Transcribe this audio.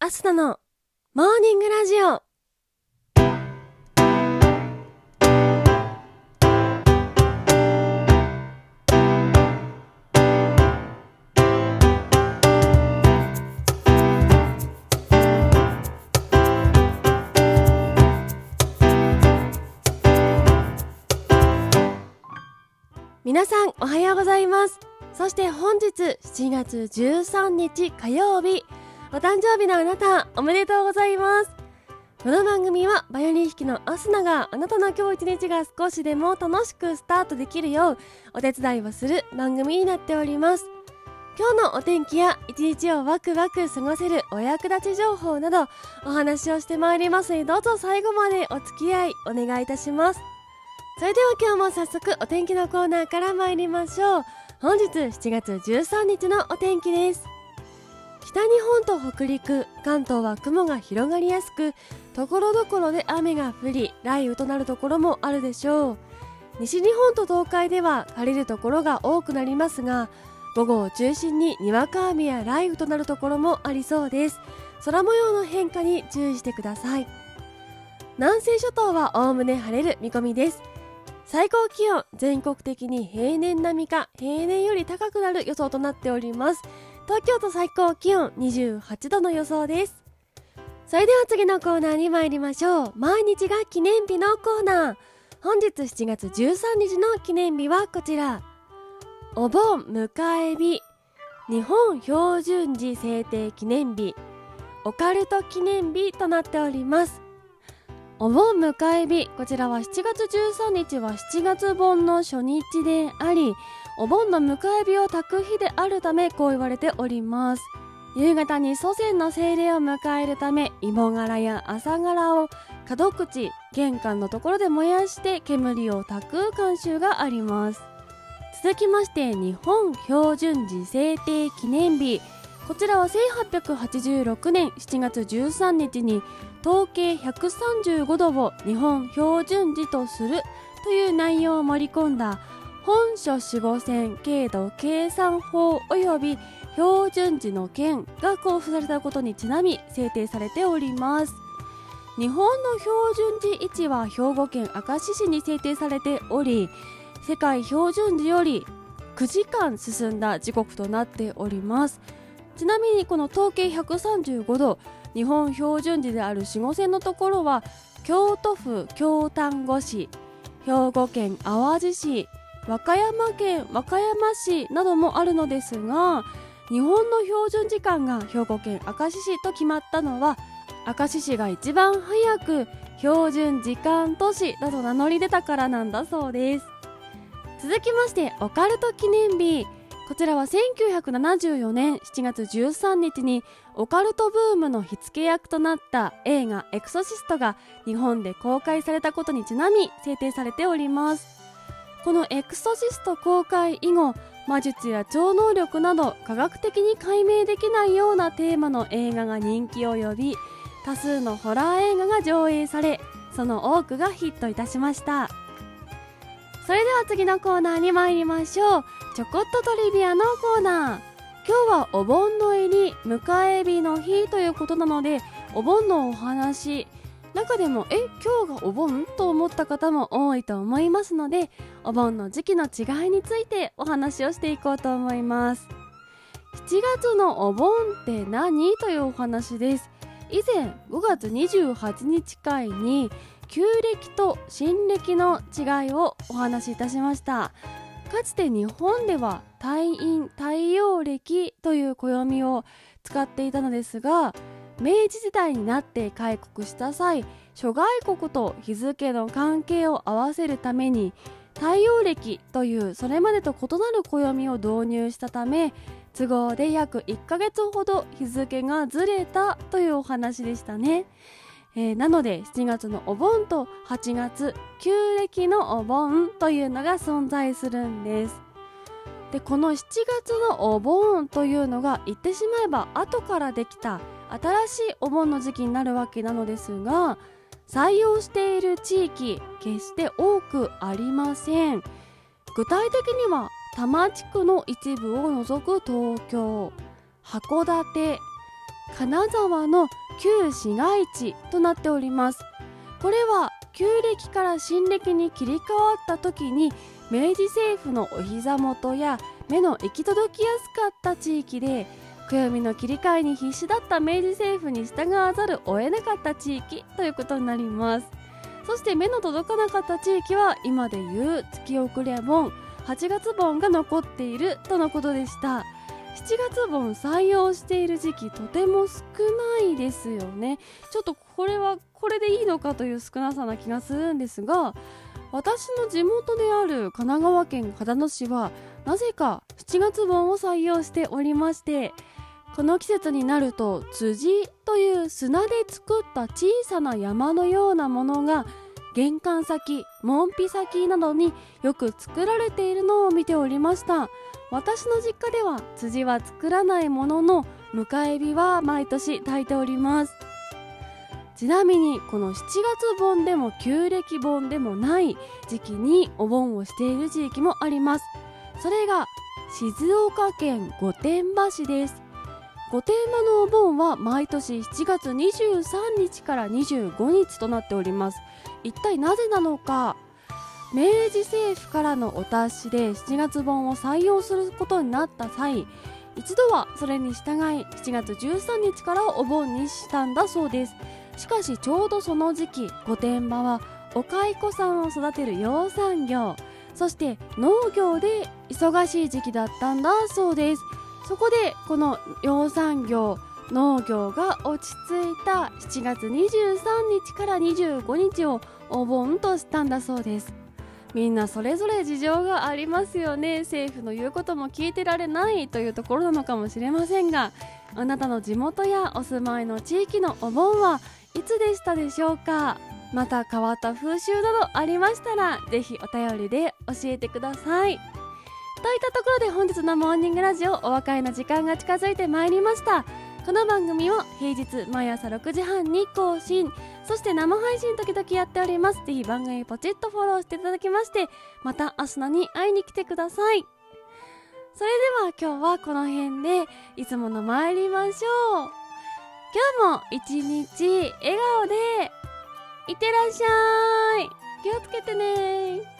アスナのモーニングラジオ。皆さんおはようございます。そして本日7月13日火曜日。お誕生日のあなたおめでとうございます。この番組はバイオリン弾きのアスナがあなたの今日一日が少しでも楽しくスタートできるようお手伝いをする番組になっております。今日のお天気や一日をワクワク過ごせるお役立ち情報などお話をしてまいります。どうぞ最後までお付き合いお願いいたします。それでは今日も早速お天気のコーナーから参りましょう。本日7月13日のお天気です。北日本と北陸関東は雲が広がりやすくところどころで雨が降り雷雨となるところもあるでしょう。西日本と東海では晴れるところが多くなりますが午後を中心ににわか雨や雷雨となるところもありそうです。空模様の変化に注意してください。南西諸島はおおむね晴れる見込みです。最高気温全国的に平年並みか平年より高くなる予想となっております。東京都最高気温28度の予想です。それでは次のコーナーに参りましょう。毎日が記念日のコーナー。本日7月13日の記念日はこちら。お盆迎え日。日本標準時制定記念日。オカルト記念日となっております。お盆迎え日。こちらは7月13日は7月盆の初日でありお盆の迎え日を炊く日であるためこう言われております。夕方に祖先の精霊を迎えるため芋殻や朝殻を角口玄関のところで燃やして煙を炊く慣習があります。続きまして日本標準時制定記念日。こちらは1886年7月13日に統計135度を日本標準時とするという内容を盛り込んだ本書四五線経度計算法及び標準時の件が交付されたことにちなみ制定されております。日本の標準時位置は兵庫県明石市に制定されており世界標準時より9時間進んだ時刻となっております。ちなみにこの統計135度日本標準時である四五線のところは京都府京丹後市兵庫県淡路市和歌山県和歌山市などもあるのですが日本の標準時間が兵庫県明石市と決まったのは明石市が一番早く標準時間都市だと名乗り出たからなんだそうです。続きましてオカルト記念日。こちらは1974年7月13日にオカルトブームの火付け役となった映画「エクソシスト」が日本で公開されたことにちなみ制定されております。このエクソシスト公開以後魔術や超能力など科学的に解明できないようなテーマの映画が人気を呼び多数のホラー映画が上映されその多くがヒットいたしました。それでは次のコーナーに参りましょう。ちょこっとトリビアのコーナー。今日はお盆の入り迎え日の日ということなのでお盆のお話中でもえ今日がお盆と思った方も多いと思いますのでお盆の時期の違いについてお話をしていこうと思います。7月のお盆って何？というお話です。以前5月28日会に旧暦と新暦の違いをお話しいたしました。かつて日本では太陰太陽暦という暦を使っていたのですが明治時代になって開国した際諸外国と日付の関係を合わせるために太陽暦というそれまでと異なる暦を導入したため都合で約1ヶ月ほど日付がずれたというお話でしたね、えー、なので7月のお盆と8月旧暦のお盆というのが存在するんです。でこの7月のお盆というのが言ってしまえば後からできた新しいお盆の時期になるわけなのですが採用している地域決して多くありません。具体的には多摩地区の一部を除く東京函館金沢の旧市街地となっております。これは旧暦から新暦に切り替わった時に明治政府のお膝元や目の行き届きやすかった地域で暦の切り替えに必死だった明治政府に従わざるを得なかった地域ということになります。そして目の届かなかった地域は今でいう月遅れ盆8月盆が残っているとのことでした。7月盆採用している時期とても少ないですよね。ちょっとこれはこれでいいのかという少なさな気がするんですが私の地元である神奈川県秦野市はなぜか7月盆を採用しておりましてこの季節になると辻という砂で作った小さな山のようなものが玄関先門扉先などによく作られているのを見ておりました。私の実家では辻は作らないものの迎え火は毎年炊いております。ちなみにこの7月盆でも旧暦盆でもない時期にお盆をしている地域もあります。それが静岡県御殿場市です。御殿場のお盆は毎年7月23日から25日となっております。一体なぜなのか。明治政府からのお達しで7月盆を採用することになった際一度はそれに従い7月13日からお盆にしたんだそうです。しかしちょうどその時期御殿場はお蚕さんを育てる養蚕業そして農業で忙しい時期だったんだそうです。そこでこの養蚕業農業が落ち着いた7月23日から25日をお盆としたんだそうです。みんなそれぞれ事情がありますよね。政府の言うことも聞いてられないというところなのかもしれませんがあなたの地元やお住まいの地域のお盆はいつでしたでしょうか？また変わった風習などありましたらぜひお便りで教えてください。といったところで本日のモーニングラジオお別れの時間が近づいてまいりました。この番組を平日毎朝6時半に更新。そして生配信時々やっております。ぜひ番組ポチッとフォローしていただきましてまた明日のに会いに来てください。それでは今日はこの辺でいつもの参りましょう。今日も一日笑顔でいってらっしゃい。気をつけてね。